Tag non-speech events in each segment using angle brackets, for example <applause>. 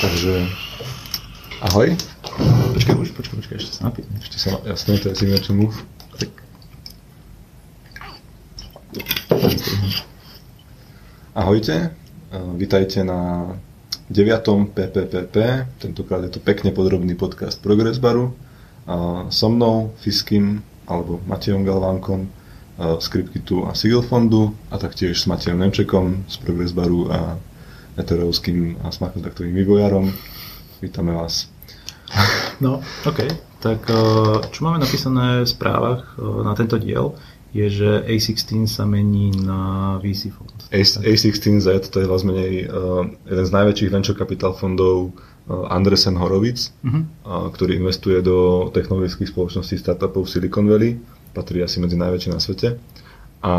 Takže... Ahoj. Počkaj, už, počkaj, počkaj, ešte sa napím. Ešte sa, jasne, to je signature move. Tak. Ahojte, vítajte na 9. PPPP, tentokrát je to pekne podrobný podcast Progress Baru. So mnou, Fiskim, alebo Matejom Galvánkom z Krypkitu a Sigelfondu a taktiež s Matejom Nemčekom z Progress Baru a eterovským a smartkontaktovým vývojárom. Vítame vás. <laughs> No, OK. Tak čo máme napísané v správach na tento diel? je, že A16 sa mení na VC fond. A16Z to je vlastne menej uh, jeden z najväčších venture capital fondov Andresen Horowitz, uh-huh. uh, ktorý investuje do technologických spoločností startupov Silicon Valley, patrí asi medzi najväčšie na svete. A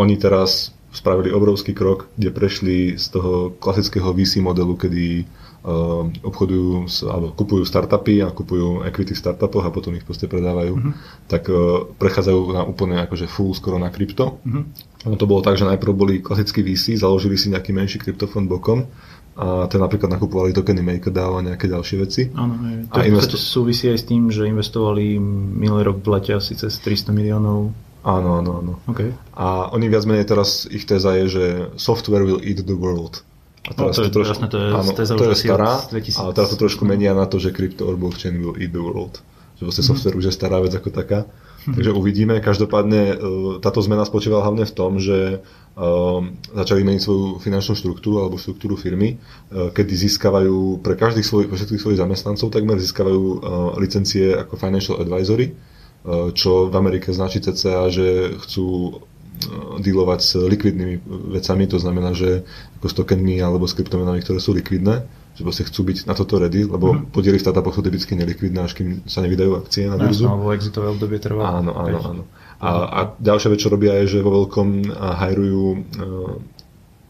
oni teraz spravili obrovský krok, kde prešli z toho klasického VC modelu, kedy uh, obchodujú s, alebo kupujú startupy a kupujú equity v startupoch a potom ich proste predávajú, uh-huh. tak uh, prechádzajú na úplne akože full skoro na krypto. Uh-huh. Ono to bolo tak, že najprv boli klasickí VC, založili si nejaký menší kryptofond bokom a ten napríklad nakupovali tokeny MakerDAO a nejaké ďalšie veci. Áno, to a investo- súvisí aj s tým, že investovali minulý rok v lete asi cez 300 miliónov Áno, áno, áno. Okay. A oni viac menej teraz, ich téza je, že software will eat the world. A teraz no, to, to, trošku, jasné, to je, áno, to je stará, ale teraz to trošku menia na to, že crypto or blockchain will eat the world. Že vlastne mm. software už je stará vec ako taká. <laughs> Takže uvidíme. Každopádne e, táto zmena spočívala hlavne v tom, že um, začali meniť svoju finančnú štruktúru alebo štruktúru firmy, uh, kedy získavajú pre každých svoj, všetkých svojich zamestnancov takmer získavajú licencie ako financial advisory, čo v Amerike značí cca, že chcú dealovať s likvidnými vecami, to znamená, že ako s tokenmi alebo s kryptomenami, ktoré sú likvidné, že vlastne chcú byť na toto ready, lebo mm-hmm. podiely v startupoch sú typicky nelikvidné, až kým sa nevydajú akcie na burzu. Jasno, alebo exitové obdobie trvá. Áno, áno, áno. A, a ďalšia vec, čo robia, je, že vo veľkom hajrujú uh,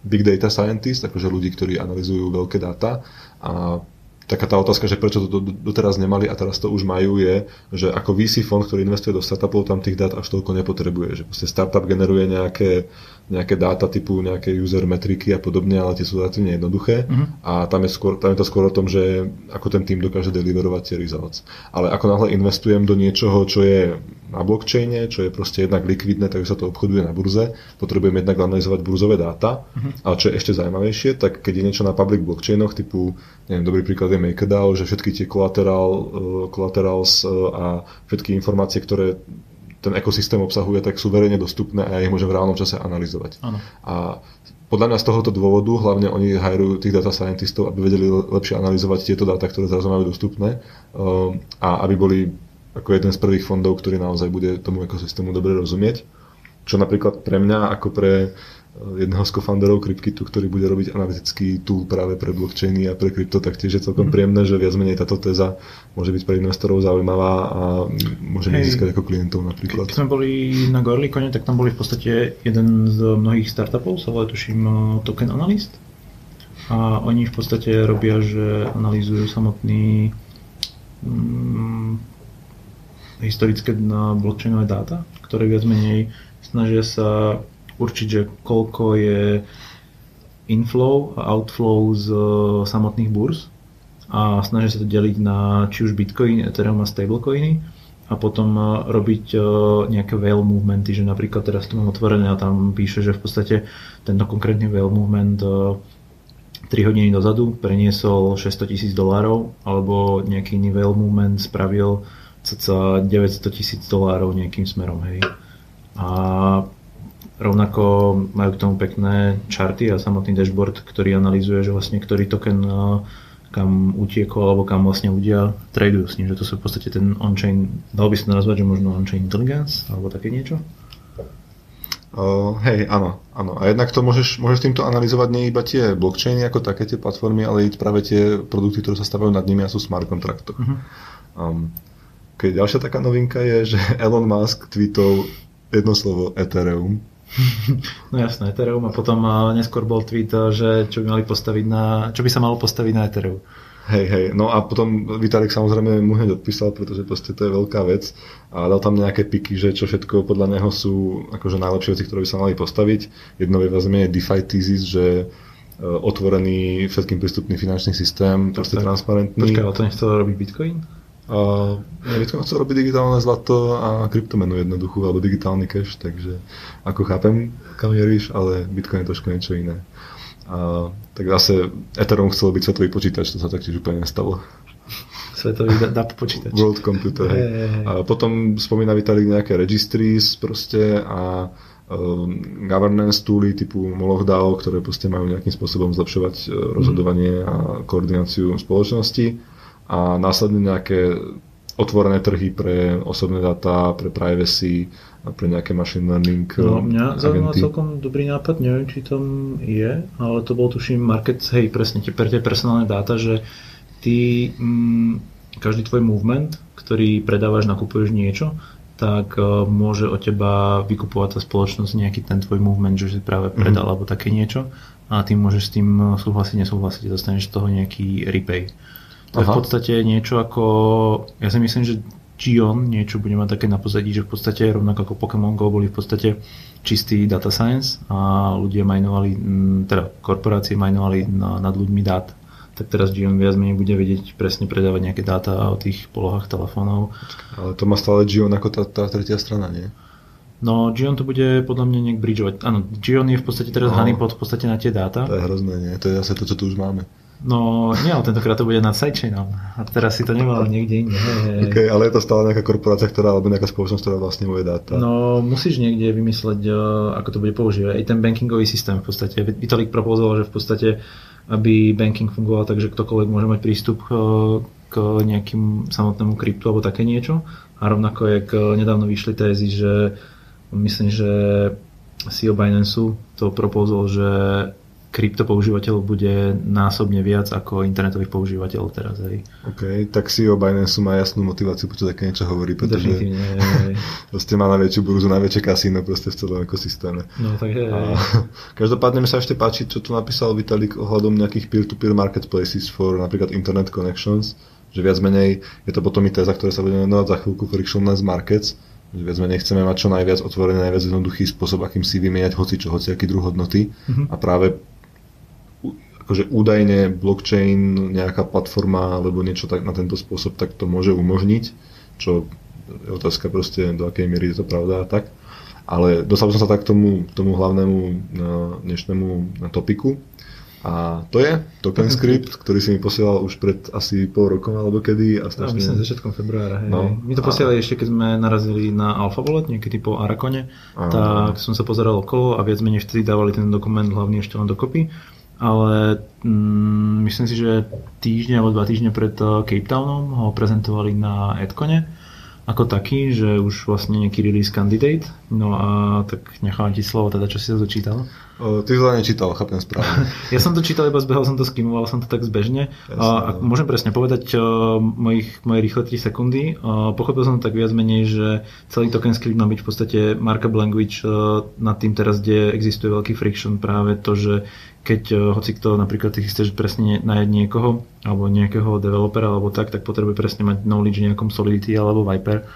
big data scientist, akože ľudí, ktorí analizujú veľké dáta a taká tá otázka, že prečo to doteraz nemali a teraz to už majú, je, že ako VC fond, ktorý investuje do startupov, tam tých dát až toľko nepotrebuje. Že startup generuje nejaké nejaké dáta typu nejaké user metriky a podobne, ale tie sú relatívne jednoduché uh-huh. a tam je, skôr, tam je to skôr o tom, že ako ten tým dokáže deliverovať tie results. Ale ako náhle investujem do niečoho, čo je na blockchaine, čo je proste jednak likvidné, takže sa to obchoduje na burze, potrebujem jednak analyzovať burzové dáta, uh-huh. ale čo je ešte zaujímavejšie, tak keď je niečo na public blockchainoch typu, neviem, dobrý príklad je MakerDAO, že všetky tie collateral, uh, collaterals uh, a všetky informácie, ktoré ten ekosystém obsahuje, tak sú verejne dostupné a ja ich môžem v reálnom čase analyzovať. Ano. A podľa mňa z tohoto dôvodu hlavne oni hajrujú tých data scientistov, aby vedeli lepšie analyzovať tieto dáta, ktoré zrazu majú dostupné um, a aby boli ako jeden z prvých fondov, ktorý naozaj bude tomu ekosystému dobre rozumieť. Čo napríklad pre mňa, ako pre jedného z co-founderov CryptKitu, ktorý bude robiť analytický tool práve pre blockchainy a pre krypto, tak tiež je celkom mm. príjemné, že viac menej táto téza môže byť pre investorov zaujímavá a môžeme hey, získať ako klientov napríklad. Keď sme boli na Gorlikone, tak tam boli v podstate jeden z mnohých startupov, sa volá tuším eh, Token Analyst. A oni v podstate robia, že analýzujú samotný mm, historické na blockchainové dáta, ktoré viac menej snažia sa určiť, že koľko je inflow a outflow z e, samotných burz a snažia sa to deliť na či už Bitcoin, Ethereum a stablecoiny a potom e, robiť e, nejaké whale movementy, že napríklad teraz to mám otvorené a tam píše, že v podstate tento konkrétny whale movement 3 hodiny dozadu preniesol 600 tisíc dolárov alebo nejaký iný whale movement spravil cca 900 tisíc dolárov nejakým smerom, hej. A Rovnako majú k tomu pekné čarty a samotný dashboard, ktorý analýzuje, že vlastne ktorý token kam utiekol alebo kam vlastne ľudia tradujú s ním, že to sú v podstate ten on-chain, dal by sa to nazvať, že možno on-chain intelligence alebo také niečo? Uh, hej, áno, áno. A jednak to môžeš, môžeš týmto analyzovať nie iba tie blockchainy ako také tie platformy, ale i práve tie produkty, ktoré sa stavajú nad nimi a sú smart kontraktoch. Uh-huh. Um, okay, ďalšia taká novinka je, že Elon Musk tweetol jedno slovo Ethereum No jasné, Ethereum a potom neskôr bol tweet, že čo by mali postaviť na, čo by sa malo postaviť na Ethereum. Hej, hej. No a potom Vitalik samozrejme mu hneď odpísal, pretože proste to je veľká vec a dal tam nejaké piky, že čo všetko podľa neho sú akože najlepšie veci, ktoré by sa mali postaviť. Jedno je vezme DeFi thesis, že e, otvorený všetkým prístupný finančný systém, proste transparentný. Počkaj, ale to nechcel robiť Bitcoin? Uh, Bitcoin chcel robiť digitálne zlato a kryptomenu jednoduchú, alebo digitálny cash, takže ako chápem, kam mieríš, ale Bitcoin je trošku niečo iné. A, tak zase Ethereum chcel byť svetový počítač, to sa taktiež úplne nestalo. Svetový DAP počítač. World Computer, hej. A potom spomína Vitalik nejaké registries proste a um, governance tooly typu Moloch DAO, ktoré proste majú nejakým spôsobom zlepšovať uh, rozhodovanie a koordináciu spoločnosti a následne nejaké otvorené trhy pre osobné dáta, pre privacy, pre nejaké machine learning No, mňa zaujímval celkom dobrý nápad, neviem, či tam je, ale to bol tuším market, hej, presne, tie, pre tie personálne dáta, že ty, mm, každý tvoj movement, ktorý predávaš, nakupuješ niečo, tak uh, môže od teba vykupovať tá spoločnosť nejaký ten tvoj movement, že si práve predal mm-hmm. alebo také niečo a ty môžeš s tým súhlasiť, nesúhlasiť a dostaneš z toho nejaký repay. To Aha. je v podstate niečo ako, ja si myslím, že Gion niečo bude mať také na pozadí, že v podstate rovnako ako Pokémon Go boli v podstate čistý data science a ľudia majnovali, teda korporácie majnovali na, nad ľuďmi dát. Tak teraz Gion viac menej bude vedieť presne predávať nejaké dáta o tých polohách telefónov. Ale to má stále Gion ako tá, tá tretia strana, nie? No, Gion to bude podľa mňa nejak bridgeovať. Áno, Gion je v podstate teraz no, honeypot v podstate na tie dáta. To je hrozné, nie? To je zase to, čo tu už máme. No nie, ale tentokrát to bude nad sidechainom. A teraz si to nemal niekde inde. Okay, ale je to stále nejaká korporácia, ktorá, alebo nejaká spoločnosť, ktorá vlastne moje dáta. No musíš niekde vymysleť, eh, ako to bude používať. Aj ten bankingový systém v podstate. Vitalik propozoval, že v podstate, aby banking fungoval tak, že ktokoľvek môže mať prístup eh, k nejakým samotnému kryptu alebo také niečo. A rovnako, jak eh, nedávno vyšli tézy, že myslím, že CEO Binance to propozol, že krypto používateľov bude násobne viac ako internetových používateľov teraz. Hej. OK, tak CEO Binance má jasnú motiváciu počuť také niečo hovorí, pretože <laughs> proste má najväčšiu burzu, najväčšie kasíno proste v celom ekosystéme. No, tak je. A, <laughs> každopádne mi sa ešte páči, čo tu napísal Vitalik ohľadom nejakých peer-to-peer marketplaces for napríklad internet connections, že viac menej je to potom i téza, ktoré sa budeme venovať za chvíľku frictionless markets, viac menej chceme mať čo najviac otvorený, najviac jednoduchý spôsob, akým si vymieňať hoci čo, hoci aký druh hodnoty mm-hmm. a práve akože údajne blockchain, nejaká platforma alebo niečo tak na tento spôsob, tak to môže umožniť, čo je otázka proste, do akej miery je to pravda a tak. Ale dostal som sa tak k tomu, tomu hlavnému no, dnešnému topiku. A to je token script, ktorý si mi posielal už pred asi pol rokom alebo kedy. A strašne... myslím, začiatkom februára. Hej. No, My to posielali a... ešte, keď sme narazili na Alpha Wallet, niekedy po Arakone, a... tak som sa pozeral okolo a viac menej vtedy dávali ten dokument hlavný ešte len dokopy ale mm, myslím si, že týždeň alebo dva týždne pred uh, Cape Townom ho prezentovali na Edcone ako taký, že už vlastne nejaký release candidate. No a tak nechám ti slovo, teda čo si to dočítal. O, ty to nečítal, chápem správne. <laughs> ja som to čítal, iba zbehol som to, skimoval som to tak zbežne. Jasne, a, no. môžem presne povedať uh, mojich, moje rýchle 3 sekundy. Uh, pochopil som to tak viac menej, že celý token script má byť v podstate markup language uh, nad tým teraz, kde existuje veľký friction práve to, že keď uh, hoci kto napríklad ty chceš presne nájsť niekoho alebo nejakého developera alebo tak, tak potrebuje presne mať knowledge nejakom Solidity alebo Viper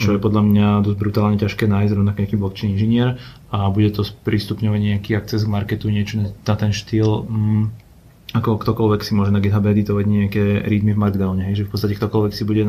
čo je mhm. podľa mňa dosť brutálne ťažké nájsť rovnako nejaký blockchain inžinier a bude to sprístupňovať nejaký akces k marketu, niečo na ten štýl mm, ako ktokoľvek si môže na GitHub editovať nejaké readme v Markdowne, hej, že v podstate ktokoľvek si bude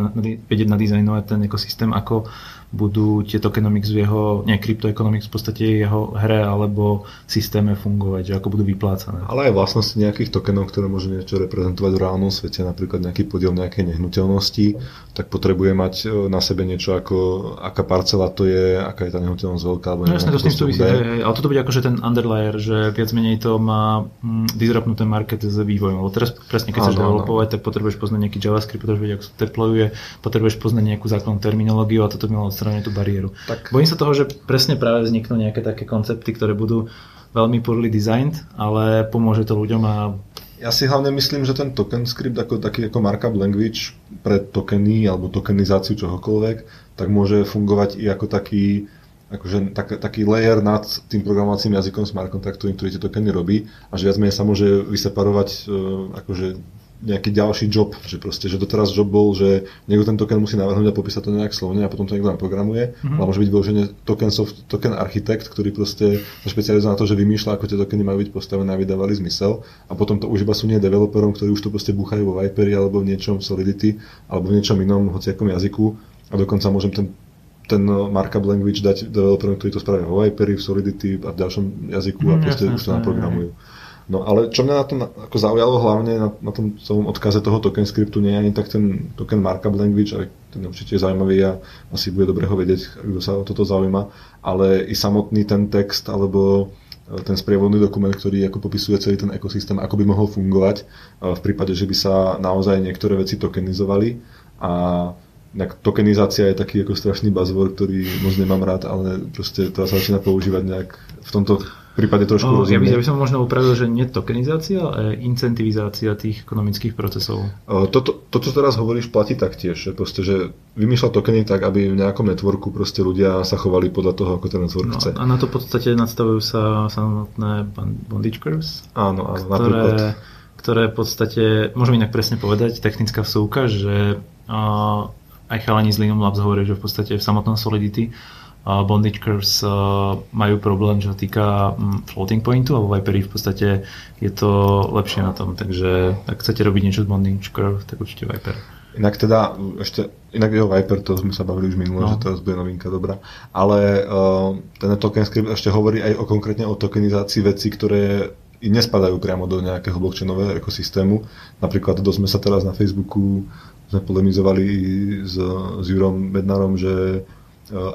vedieť nadizajnovať ten ekosystém, ako budú tie tokenomics v jeho, nie cryptoeconomics v podstate jeho hre alebo systéme fungovať, že ako budú vyplácané. Ale aj vlastnosti nejakých tokenov, ktoré môžu niečo reprezentovať v reálnom svete, napríklad nejaký podiel nejakej nehnuteľnosti, tak potrebuje mať e, na sebe niečo ako, aká parcela to je, aká je tá nehnuteľnosť veľká. Alebo no jasne, to s tým súvisí, ale toto bude akože ten underlayer, že viac menej to má mm, disrupnúť ten market s vývojom. Lebo teraz presne, keď chceš developovať, tak potrebuješ poznať nejaký JavaScript, potrebuješ vedieť, ako sa deployuje, potrebuješ poznať nejakú základnú terminológiu a toto by malo odstrániť tú bariéru. Tak. Bojím sa toho, že presne práve vzniknú nejaké také koncepty, ktoré budú veľmi poorly designed, ale pomôže to ľuďom a ja si hlavne myslím, že ten token script ako taký ako markup language pre tokeny alebo tokenizáciu čohokoľvek, tak môže fungovať i ako taký akože tak, taký layer nad tým programovacím jazykom smart contractovým, ktorý tie tokeny robí a že viac menej sa môže vyseparovať uh, akože nejaký ďalší job, že proste, že doteraz job bol, že niekto ten token musí navrhnúť a popísať to nejak slovne a potom to niekto naprogramuje, mm-hmm. ale môže byť vyložený token, soft, token architekt, ktorý proste špecializuje na to, že vymýšľa, ako tie tokeny majú byť postavené a vydávali zmysel a potom to už iba sú nie developerom, ktorí už to proste búchajú vo Viperi alebo v niečom Solidity alebo v niečom inom hociakom jazyku a dokonca môžem ten ten markup language dať developerom, ktorí to spravia vo Viperi, v Solidity a v ďalšom jazyku mm, a proste jasne, už to naprogramujú. Jasne. No ale čo mňa na tom ako zaujalo hlavne na, na tom celom odkaze toho token scriptu nie je ani tak ten token markup language, ale ten určite je zaujímavý a asi bude dobre ho vedieť, kto sa o toto zaujíma, ale i samotný ten text alebo e, ten sprievodný dokument, ktorý ako popisuje celý ten ekosystém, ako by mohol fungovať e, v prípade, že by sa naozaj niektoré veci tokenizovali. A tokenizácia je taký ako strašný buzzword, ktorý moc nemám rád, ale proste to sa začína používať nejak v tomto prípade trošku o, ja, by, ja by som možno upravil, že nie tokenizácia, ale incentivizácia tých ekonomických procesov. O, to, čo teraz hovoríš, platí taktiež. Proste, že vymýšľa tokeny tak, aby v nejakom networku proste ľudia sa chovali podľa toho, ako ten network no, chce. A na to v podstate nadstavujú sa samotné bondage curves, áno, áno, ktoré, napríklad. ktoré v podstate, môžem inak presne povedať, technická vsúka, že uh, aj chalani z Linum Labs hovorí, že v podstate v samotnom Solidity bondage curves majú problém, čo sa týka mm, floating pointu a vo Viperi v podstate je to lepšie na tom, takže ak chcete robiť niečo z bondage curve, tak určite Viper. Inak teda, ešte, inak jeho Viper, to sme sa bavili už minule, no. že teraz bude novinka dobrá, ale uh, ten token script ešte hovorí aj o konkrétne o tokenizácii vecí, ktoré nespadajú priamo do nejakého blockchainového ekosystému. Napríklad dosť sme sa teraz na Facebooku sme polemizovali s, s Jurom Bednarom, že Eh,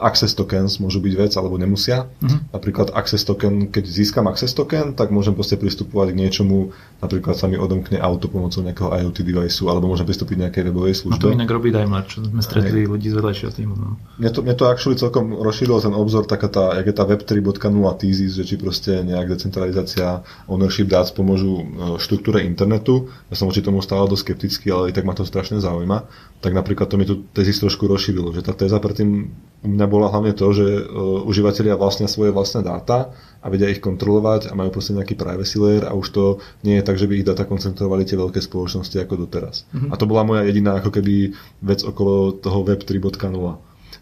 access tokens môžu byť vec alebo nemusia. Uh-huh. Napríklad access token, keď získam access token, tak môžem proste pristupovať k niečomu, napríklad sa mi odomkne auto pomocou nejakého IoT device alebo môžem pristúpiť nejakej webovej službe. A to inak robí Daimler, čo sme stretli ľudí z vedľajšieho týmu. No. Mne to, mne to actually celkom rozšírilo ten obzor, taká tá, jak je tá web 3.0 thesis, že či proste nejak decentralizácia ownership dát pomôžu eh, štruktúre internetu. Ja som voči tomu stále dosť skeptický, ale i tak ma to strašne zaujíma. Tak napríklad to mi tu tezis trošku rozšírilo, že tá téza predtým u mňa bola hlavne to, že uh, užívateľia vlastnia svoje vlastné dáta a vedia ich kontrolovať a majú proste nejaký privacy layer a už to nie je tak, že by ich dáta koncentrovali tie veľké spoločnosti ako doteraz. Mm-hmm. A to bola moja jediná ako keby vec okolo toho Web 3.0.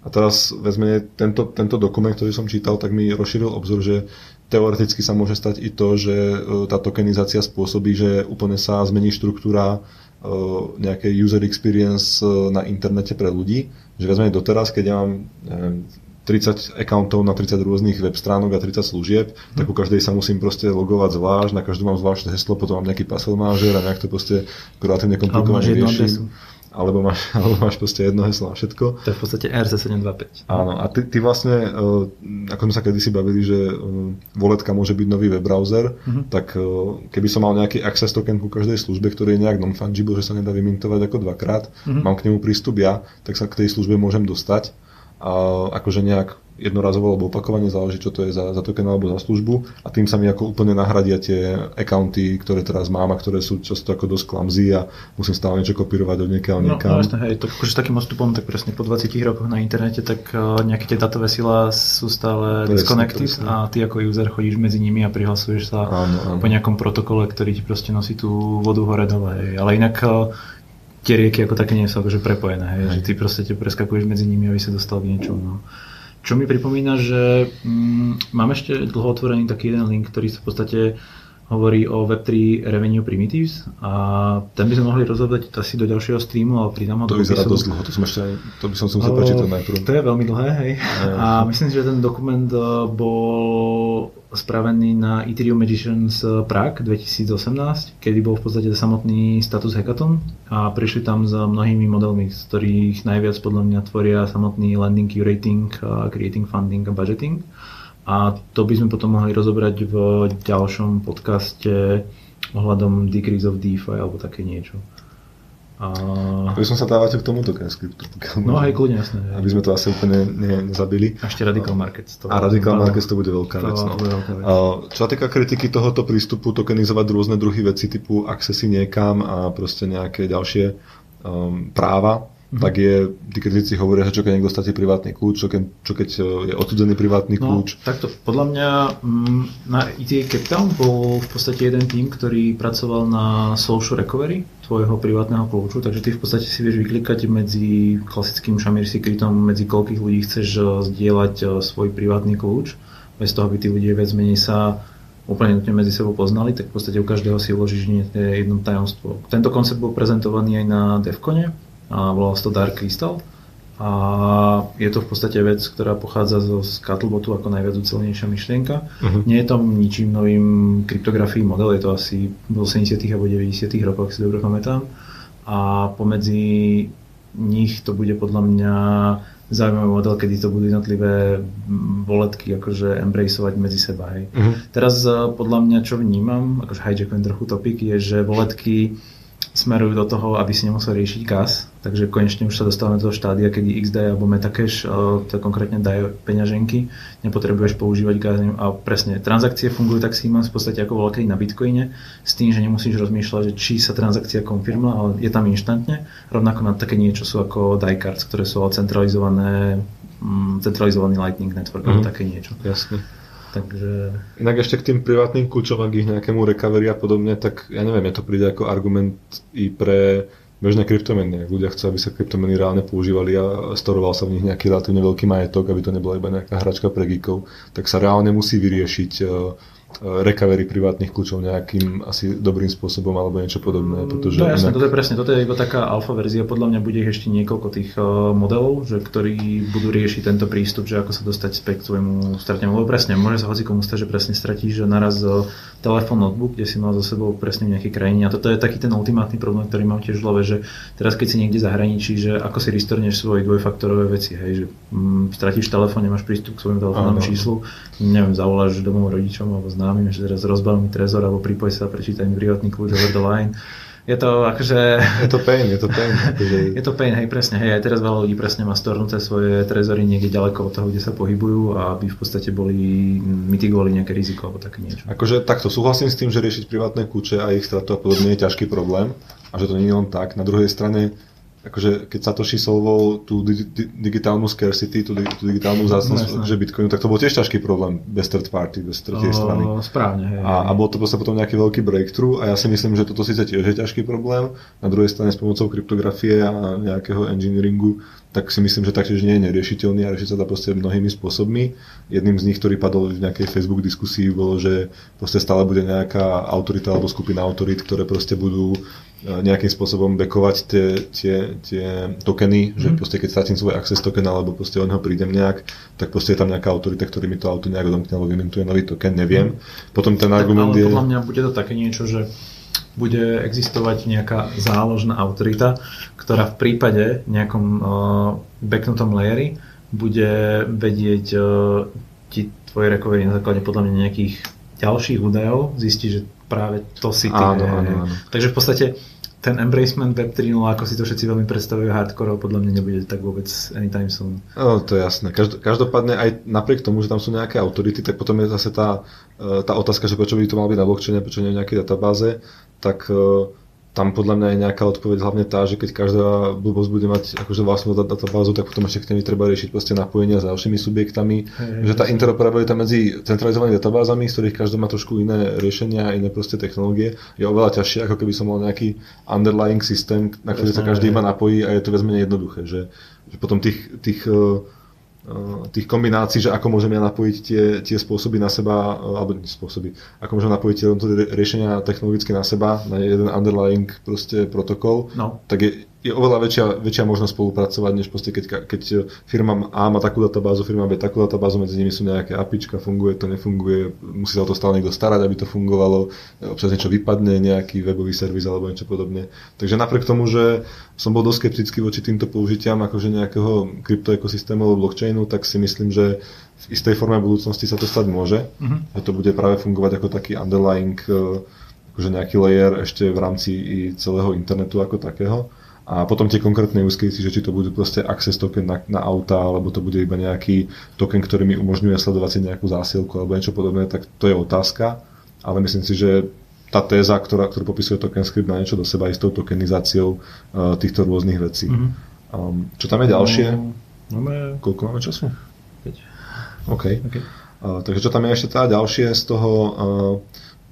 A teraz vezme tento, tento dokument, ktorý som čítal, tak mi rozšíril obzor, že teoreticky sa môže stať i to, že uh, tá tokenizácia spôsobí, že úplne sa zmení štruktúra nejakej user experience na internete pre ľudí. Že vezme doteraz, keď ja mám neviem, 30 accountov na 30 rôznych web stránok a 30 služieb, hmm. tak u každej sa musím proste logovať zvlášť, na každú mám zvláštne heslo, potom mám nejaký password manažer a nejak to proste kreatívne komplikovane riešim alebo máš, <laughs> alebo máš proste jedno heslo na všetko. To je v podstate RC725. Áno, a ty, ty vlastne, uh, ako sme sa kedysi bavili, že uh, voletka môže byť nový web browser, uh-huh. tak uh, keby som mal nejaký access token ku každej službe, ktorý je nejak non-fungible, že sa nedá vymintovať ako dvakrát, uh-huh. mám k nemu prístup ja, tak sa k tej službe môžem dostať a akože nejak jednorazovo alebo opakovane, záleží čo to je za, za token alebo za službu a tým sa mi ako úplne nahradia tie accounty, ktoré teraz mám a ktoré sú často ako dosť klamzí a musím stále niečo kopírovať od niekiaľ no, niekam. No jasne, hej, to, akože s takým odstupom, tak presne po 20 rokoch na internete, tak uh, nejaké tie datové sila sú stále disconnected a ty ako user chodíš medzi nimi a prihlasuješ sa áno, áno. po nejakom protokole, ktorý ti proste nosí tú vodu hore dole. Ale inak uh, tie rieky ako také nie sú akože prepojené, hej, hej. že ty proste te preskakuješ medzi nimi, aby sa dostal k niečomu. No. Čo mi pripomína, že mm, mám ešte dlho otvorený taký jeden link, ktorý sa v podstate hovorí o Web3 Revenue Primitives a ten by sme mohli rozhodať asi do ďalšieho streamu, ale pridám ho to do vyzerá dosť dlho, to, som ešte, to by som si musel prečítať najprv. To je veľmi dlhé, hej. A myslím si, že ten dokument eh, bol spravený na Ethereum Magicians eh, Prague 2018, kedy bol v podstate samotný status hackathon a prišli tam s mnohými modelmi, z ktorých najviac podľa mňa tvoria samotný landing, curating, creating funding a budgeting. A to by sme potom mohli rozobrať v ďalšom podcaste ohľadom Decrease of DeFi alebo také niečo. A... By som sa dávate k tomuto skriptu. No aj kľudne, jasné. Aby sme to asi úplne ne, nezabili. Ešte Radical Markets. To a Radical Markets to bude veľká to, vec. No. Bude veľká vec. A, čo sa týka kritiky tohoto prístupu, tokenizovať rôzne druhy veci typu accessy niekam a proste nejaké ďalšie um, práva, mm-hmm. tak je, tí kritici hovoria, že čo keď niekto stratí privátny kľúč, čo keď, čo keď e, je odsudzený privátny no, kľúč. Takto, podľa mňa mm, na ETA Capital bol v podstate jeden tým, ktorý pracoval na social recovery tvojho privátneho kľúču, takže ty v podstate si vieš vyklikať medzi klasickým Shamir Secretom, medzi koľkých ľudí chceš e, zdieľať e, svoj privátny kľúč, bez toho, aby tí ľudia viac menej sa úplne nutne medzi sebou poznali, tak v podstate u každého si uložíš jedno tajomstvo. Tento koncept bol prezentovaný aj na Devcone, a volal sa to Dark Crystal. A je to v podstate vec, ktorá pochádza zo Scuttlebotu ako najviac ucelnejšia myšlienka. Uh-huh. Nie je to ničím novým kryptografií model, je to asi v 80. alebo 90. rokoch, ak si dobre pamätám. A pomedzi nich to bude podľa mňa zaujímavý model, kedy to budú jednotlivé voletky akože embraceovať medzi seba. Hej. Uh-huh. Teraz eh, podľa mňa, čo vnímam, akože hijackujem trochu topik, je, že voletky smerujú do toho, aby si nemusel riešiť gas. Takže konečne už sa dostávame do toho štádia, kedy XDAI alebo Metacash, eh, to konkrétne dajú peňaženky, nepotrebuješ používať gas. A presne, transakcie fungujú tak si v podstate ako voľakedy na Bitcoine, s tým, že nemusíš rozmýšľať, že či sa transakcia konfirmla, ale je tam inštantne. Rovnako na také niečo sú ako die cards, ktoré sú centralizované mm, centralizovaný Lightning Network, mm. alebo mhm. také niečo. Jasne. Takže... Inak ešte k tým privátnym kľúčom, ak ich nejakému recovery a podobne, tak ja neviem, ja to príde ako argument i pre bežné kryptomeny. Ľudia chcú, aby sa kryptomeny reálne používali a storoval sa v nich nejaký relatívne veľký majetok, aby to nebola iba nejaká hračka pre geekov, tak sa reálne musí vyriešiť uh, recovery privátnych kľúčov nejakým asi dobrým spôsobom alebo niečo podobné. Mm, pretože to je jasné, inak... toto je presne, toto je iba taká alfa verzia, podľa mňa bude ich ešte niekoľko tých uh, modelov, že, ktorí budú riešiť tento prístup, že ako sa dostať späť k svojmu stratnému, lebo presne, môže sa hoci komu stať, že presne stratíš naraz uh, telefón, notebook, kde si mal za sebou presne v nejakej krajine. A toto je taký ten ultimátny problém, ktorý mám tiež v hlave, že teraz keď si niekde zahraničí, že ako si ristorneš svoje dvojfaktorové veci, hej, že mm, stratíš telefón, nemáš prístup k svojmu telefónnemu číslu, neviem, zavoláš domov rodičom alebo známym, že teraz rozbal mi trezor alebo pripoj sa, prečítaj mi privátny kľúč over the line. Je to akože... Je to pain, je to pain. Akože... <laughs> je to pain, hej, presne. Hej, aj teraz veľa ľudí presne má stornuté svoje trezory niekde ďaleko od toho, kde sa pohybujú a aby v podstate boli mitigovali nejaké riziko alebo také niečo. Akože takto súhlasím s tým, že riešiť privátne kľúče a ich stratu a podobne je ťažký problém a že to nie je len tak. Na druhej strane akože keď Satoshi solvol tú di- di- digitálnu scarcity, tú, di- tú digitálnu vzácnosť, no, že Bitcoinu, tak to bol tiež ťažký problém bez third party, bez tretej strany. Správne. Hej, a, a bol to proste potom nejaký veľký breakthrough a ja si myslím, že toto síce tiež je ťažký problém. Na druhej strane s pomocou kryptografie a nejakého engineeringu tak si myslím, že taktiež nie je neriešiteľný a rieši sa to proste mnohými spôsobmi. Jedným z nich, ktorý padol v nejakej Facebook diskusii, bolo, že proste stále bude nejaká autorita alebo skupina autorít, ktoré proste budú e, nejakým spôsobom bekovať tie, tie, tie tokeny, mm. že mhm. proste keď stratím svoj access token alebo proste od neho prídem nejak, tak proste je tam nejaká autorita, ktorý mi to auto nejak odomkne alebo vymintuje nový token, neviem. Mm. Potom ten argument tak, ale je... podľa mňa bude to také niečo, že bude existovať nejaká záložná autorita, ktorá v prípade nejakom uh, backnutom layeri bude vedieť uh, ti tvoje recovery na základe podľa mňa nejakých ďalších údajov, zistí, že práve to si ty. Áno, áno, áno. Takže v podstate ten embracement Web 3.0, ako si to všetci veľmi predstavujú hardcore, podľa mňa nebude tak vôbec anytime soon. No, to je jasné. Každopádne aj napriek tomu, že tam sú nejaké autority, tak potom je zase tá, e, tá otázka, že prečo by to malo byť na blockchaine, prečo nie v nejakej databáze, tak uh, tam podľa mňa je nejaká odpoveď hlavne tá, že keď každá blbosť bude mať akože vlastnú databázu, tak potom ešte k nej treba riešiť proste napojenia s ďalšími subjektami. Hey, že tá interoperabilita medzi centralizovanými databázami, z ktorých každá má trošku iné riešenia, iné proste technológie, je oveľa ťažšie, ako keby som mal nejaký underlying systém, na ktorý sa každý iba napojí a je to viac menej jednoduché. Že, že potom tých, tých uh, tých kombinácií, že ako môžeme napojiť tie, tie spôsoby na seba, eh, alebo nie spôsoby, ako môžeme napojiť tie riešenia technologicky na seba, na jeden underlying proste protokol, no. tak je, je oveľa väčšia, väčšia možnosť spolupracovať, než proste keď, keď firma A má takú databázu, firma B takú databázu, medzi nimi sú nejaké apička, funguje to, nefunguje, musí sa o to stále niekto starať, aby to fungovalo, občas niečo vypadne, nejaký webový servis alebo niečo podobne. Takže napriek tomu, že som bol dosť skeptický voči týmto použitiam akože nejakého kryptoekosystému alebo blockchainu, tak si myslím, že v istej forme budúcnosti sa to stať môže, mm-hmm. že to bude práve fungovať ako taký underlying eh, akože nejaký layer ešte v rámci i celého internetu ako takého. A potom tie konkrétne use case, že či to bude proste access token na, na auta, alebo to bude iba nejaký token, ktorý mi umožňuje sledovať si nejakú zásielku alebo niečo podobné, tak to je otázka. Ale myslím si, že tá téza, ktorá, ktorú popisuje token script, na niečo do seba istou tokenizáciou uh, týchto rôznych vecí. Mm-hmm. Um, čo tam je ďalšie? No, máme... Koľko máme času? 5. OK. Okay. Uh, takže čo tam je ešte teda ďalšie z toho uh,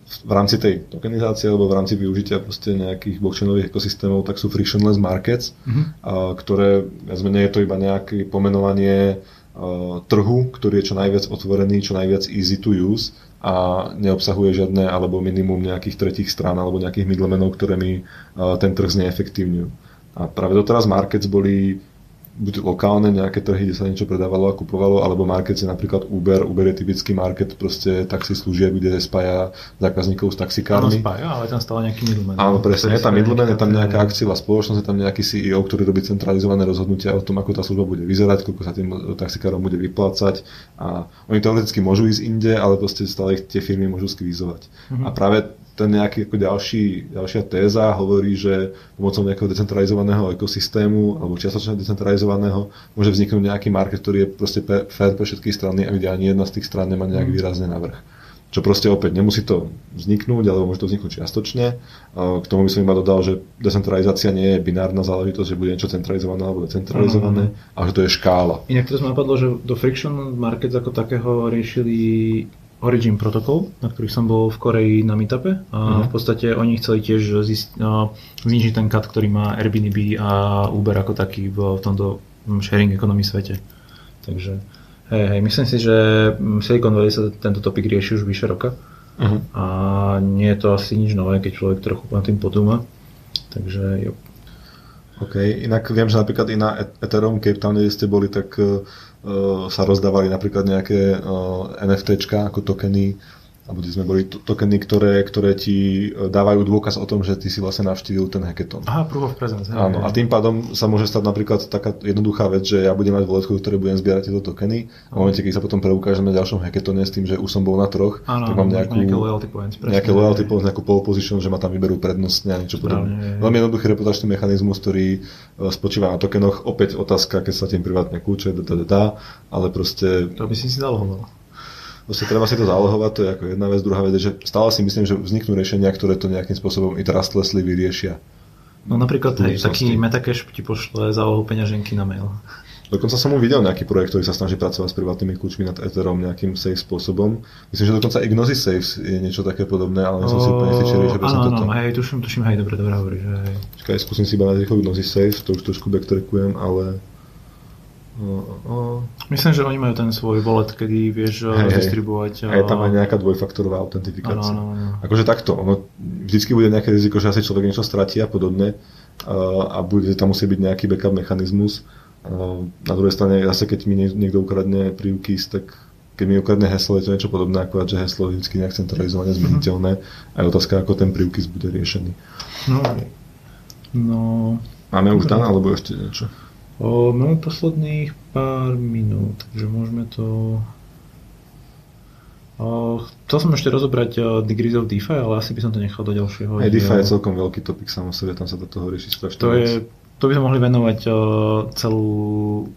v rámci tej tokenizácie alebo v rámci využitia proste nejakých blockchainových ekosystémov, tak sú frictionless markets, uh, ktoré, viac menej je to iba nejaké pomenovanie uh, trhu, ktorý je čo najviac otvorený, čo najviac easy to use a neobsahuje žiadne alebo minimum nejakých tretích strán alebo nejakých middlemenov, ktoré mi uh, ten trh zneefektívňujú. A práve doteraz markets boli buď lokálne nejaké trhy, kde sa niečo predávalo a kupovalo, alebo market je napríklad Uber. Uber je typický market proste taxi služieb, kde spája zákazníkov s taxikármi. Áno, spája, ale tam stále nejaký middleman. Áno, presne, je tam middleman, je tam nejaká akciová spoločnosť, je tam nejaký CEO, ktorý robí centralizované rozhodnutia o tom, ako tá služba bude vyzerať, koľko sa tým taxikárom bude vyplácať. A oni teoreticky môžu ísť inde, ale proste stále ich tie firmy môžu skvízovať. Mm-hmm. A práve ten nejaký ako ďalší, ďalšia téza hovorí, že pomocou nejakého decentralizovaného ekosystému alebo čiastočne decentralizovaného môže vzniknúť nejaký market, ktorý je proste fair pre všetky strany a kde ani jedna z tých strán nemá nejak mhm. výrazne navrh. Čo proste opäť nemusí to vzniknúť, alebo môže to vzniknúť čiastočne. K tomu by som iba dodal, že decentralizácia nie je binárna záležitosť, že bude niečo centralizované alebo decentralizované, mm. ale že to je škála. Inak to ma napadlo, že do Friction Markets ako takého riešili Origin Protocol, na ktorých som bol v Koreji na meetupe a uh-huh. v podstate oni chceli tiež zist, uh, znižiť ten cut, ktorý má Airbnb a Uber ako taký v, v tomto sharing economy svete. Takže hej, hej, myslím si, že Silicon Valley sa tento topik rieši už vyše roka uh-huh. a nie je to asi nič nové, keď človek trochu na tým podúma. Takže jo. OK, inak viem, že napríklad i na Ethereum Cape Town, kde ste boli, tak sa rozdávali napríklad nejaké NFTčka ako tokeny alebo kde sme boli tokeny, ktoré, ktoré ti e, dávajú dôkaz o tom, že ty si vlastne navštívil ten hackathon. Aha, proof of presence. Áno, a tým pádom sa môže stať napríklad taká jednoduchá vec, že ja budem mať voletku, ktoré budem zbierať tieto tokeny a v momente, keď sa potom preukážeme na ďalšom hackathone s tým, že už som bol na troch, áno, tak mám nejakú, nejaké loyalty points. Presne, nejaké loyalty points, nejakú pole position, že ma tam vyberú prednostne a niečo podobné. Veľmi jednoduchý reputačný mechanizmus, ktorý e, spočíva na tokenoch. Opäť otázka, keď sa tým privátne kľúče, ale proste... To by si si zalohoval. Proste treba si to zálohovať, to je ako jedna vec. Druhá vec je, že stále si myslím, že vzniknú riešenia, ktoré to nejakým spôsobom i trustlessly vyriešia. No napríklad hej, taký Metacash ti pošle zálohu peňaženky na mail. Dokonca som mu videl nejaký projekt, ktorý sa snaží pracovať s privátnymi kľúčmi nad Etherom nejakým safe spôsobom. Myslím, že dokonca i Gnosis Safe je niečo také podobné, ale som si úplne istý, že áno, áno, toto. hej, tuším, tuším, hej, dobre, dobre hovoríš, hej. Čakaj, skúsim si iba na rýchlo Gnosis Safe, to už trošku backtrackujem, ale Myslím, že oni majú ten svoj wallet, kedy vieš hey, distribuovať. A je tam aj nejaká dvojfaktorová autentifikácia. Ano, ano, ano. Akože takto, ono vždycky bude nejaké riziko, že asi človek niečo stratí a podobne a bude tam musieť byť nejaký backup mechanizmus. Na druhej strane, zase keď mi niekto ukradne privkys, tak keď mi ukradne heslo, je to niečo podobné, ako že heslo je vždy nejak centralizované, mhm. zmeniteľné a je otázka, ako ten privkys bude riešený. No, no Máme už dan, alebo ešte niečo? O, máme posledných pár minút, takže môžeme to... O, chcel som ešte rozobrať Degrees of DeFi, ale asi by som to nechal do ďalšieho. Aj DeFi je celkom veľký topik sám o sebe, tam sa do toho rieši strašne To je to by sme mohli venovať uh, celú,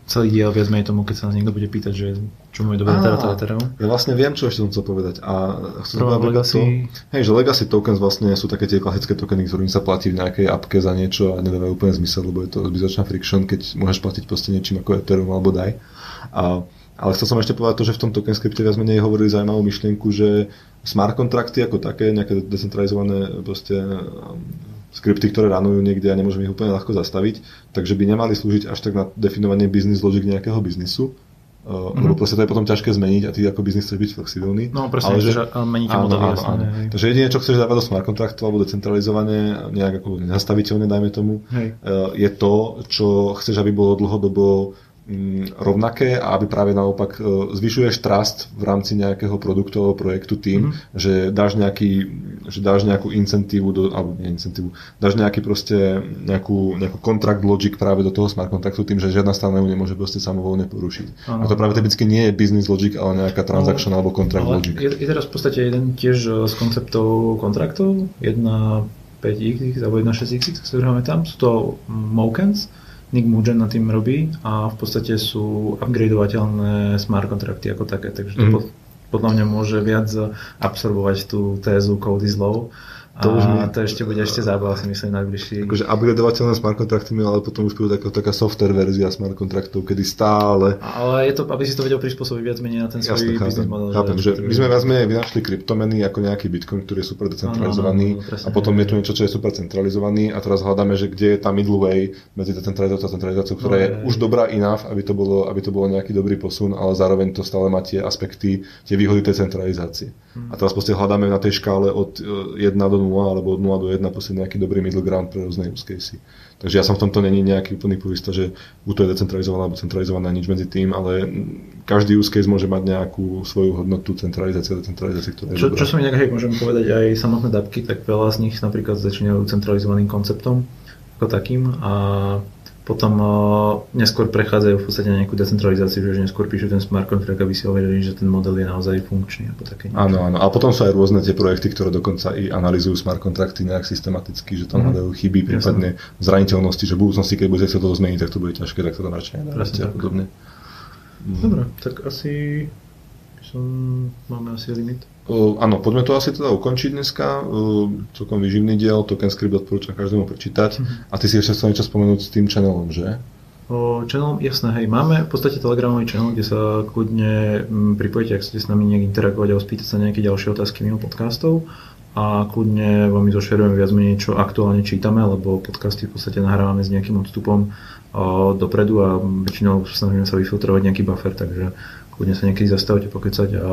celý diel viac menej tomu, keď sa nás niekto bude pýtať, že čo môj dobre teda to Ethereum. Ja vlastne viem, čo ešte som chcel povedať. A chcem povedať legacy... to, hej, že legacy tokens vlastne sú také tie klasické tokeny, ktorým sa platí v nejakej apke za niečo a nedávajú úplne zmysel, lebo je to zbytočná friction, keď môžeš platiť proste niečím ako Ethereum alebo DAI. A, ale chcel som ešte povedať to, že v tom token skripte viac menej hovorili zaujímavú myšlienku, že smart kontrakty ako také, nejaké decentralizované proste skripty, ktoré ranujú niekde a nemôžeme ich úplne ľahko zastaviť, takže by nemali slúžiť až tak na definovanie business logic nejakého biznisu, Uh, mm-hmm. lebo proste to je potom ťažké zmeniť a ty ako biznis chceš byť flexibilný. No presne, ale že, meníte áno, modely, áno, áno. Takže jedine, čo chceš dávať do smart kontraktu alebo decentralizovane, nejak ako nezastaviteľne, dajme tomu, hej. Uh, je to, čo chceš, aby bolo dlhodobo rovnaké a aby práve naopak e, zvyšuješ trust v rámci nejakého produktu alebo projektu tým, mm-hmm. že, dáš nejaký, že dáš nejakú incentívu, do, alebo nie incentívu, dáš nejaký proste nejakú, nejakú contract logic práve do toho smart kontraktu tým, že žiadna strana ju nemôže proste samovolne porušiť. Ano. A to práve typicky nie je business logic, ale nejaká transaction no, alebo contract ale logic. Je, je teraz v podstate jeden tiež e, z konceptov kontraktov, jedna 5x alebo 1.6x, ktoré máme tam, sú to Mokens, Nick Mugen na tým robí a v podstate sú upgradeovateľné smart kontrakty ako také, takže to mm. podľa mňa môže viac absorbovať tú tézu code is low To už mi... to ešte bude ešte zábava, si myslím, najbližší. Akože upgradeovateľné smart kontrakty, ale potom už bude taká, taká software verzia smart kontraktov, kedy stále... Ale je to, aby si to vedel prispôsobiť viac menej na ten svoj Jasne, business model. Chápem, že, že my sme viac menej vynašli kryptomeny ako nejaký bitcoin, ktorý je super decentralizovaný no, no, no, a potom je tu niečo, čo je super centralizovaný a teraz hľadáme, že kde je tá middle way medzi decentralizáciou a centralizáciou, ktorá no, je, je už dobrá enough, aby to, bolo, aby to bolo nejaký dobrý posun, ale zároveň to stále má tie aspekty, tie výhody tej centralizácie. Hmm. A teraz proste hľadáme na tej škále od 1 e, do 0 alebo od 0 do 1 proste nejaký dobrý middle ground pre rôzne use casey. Takže ja som v tomto není nejaký úplný purista, že buď to je decentralizované alebo centralizované nič medzi tým, ale každý use case môže mať nejakú svoju hodnotu centralizácie a decentralizácie, ktorá je čo, čo som inak, hej, môžem povedať aj samotné dapky, tak veľa z nich napríklad začínajú centralizovaným konceptom ako takým a potom uh, neskôr prechádzajú v podstate na nejakú decentralizáciu, že neskôr píšu ten smart contract, aby si overili, že ten model je naozaj funkčný. Alebo také áno, áno. A potom sú aj rôzne tie projekty, ktoré dokonca i analizujú smart kontrakty nejak systematicky, že tam mm. hľadajú chyby, prípadne Jasne. zraniteľnosti, že v budúcnosti, keď budete chcieť to zmeniť, tak to bude ťažké, tak to tam radšej nedáte a podobne. Dobre, tak asi som, máme asi limit. Áno, poďme to asi teda ukončiť dneska. Celkom vyživný diel, Token Script odporúčam každému prečítať. Mm-hmm. A ty si ešte chcel niečo spomenúť s tým channelom, že? O channelom, jasné, hej, máme v podstate telegramový channel, kde sa kľudne m, pripojíte, ak chcete s nami nejak interagovať a spýtať sa nejaké ďalšie otázky mimo podcastov a kľudne vám zošerujeme viac menej, čo aktuálne čítame, lebo podcasty v podstate nahrávame s nejakým odstupom o, dopredu a väčšinou snažíme sa vyfiltrovať nejaký buffer, takže kľudne sa niekedy zastavte pokecať a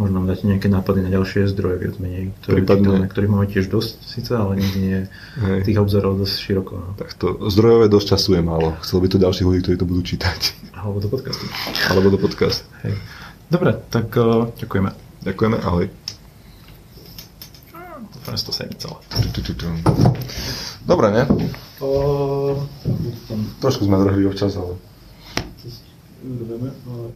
možno nám dáte nejaké nápady na ďalšie zdroje, viac menej, ktoré Prípadne... ktorých máme tiež dosť síce, ale nikdy nie Hej. tých obzorov dosť široko. No. Tak to zdrojové dosť času je málo. Chcel by to ďalších ľudí, ktorí to budú čítať. Alebo do podcastu. Alebo do podcastu. Hej. Dobre, tak uh, ďakujeme. Ďakujeme, ahoj. Dúfam, že to sa celé. Dobre, ne? O... Trošku sme drhli občas, ale... Dobre, ale...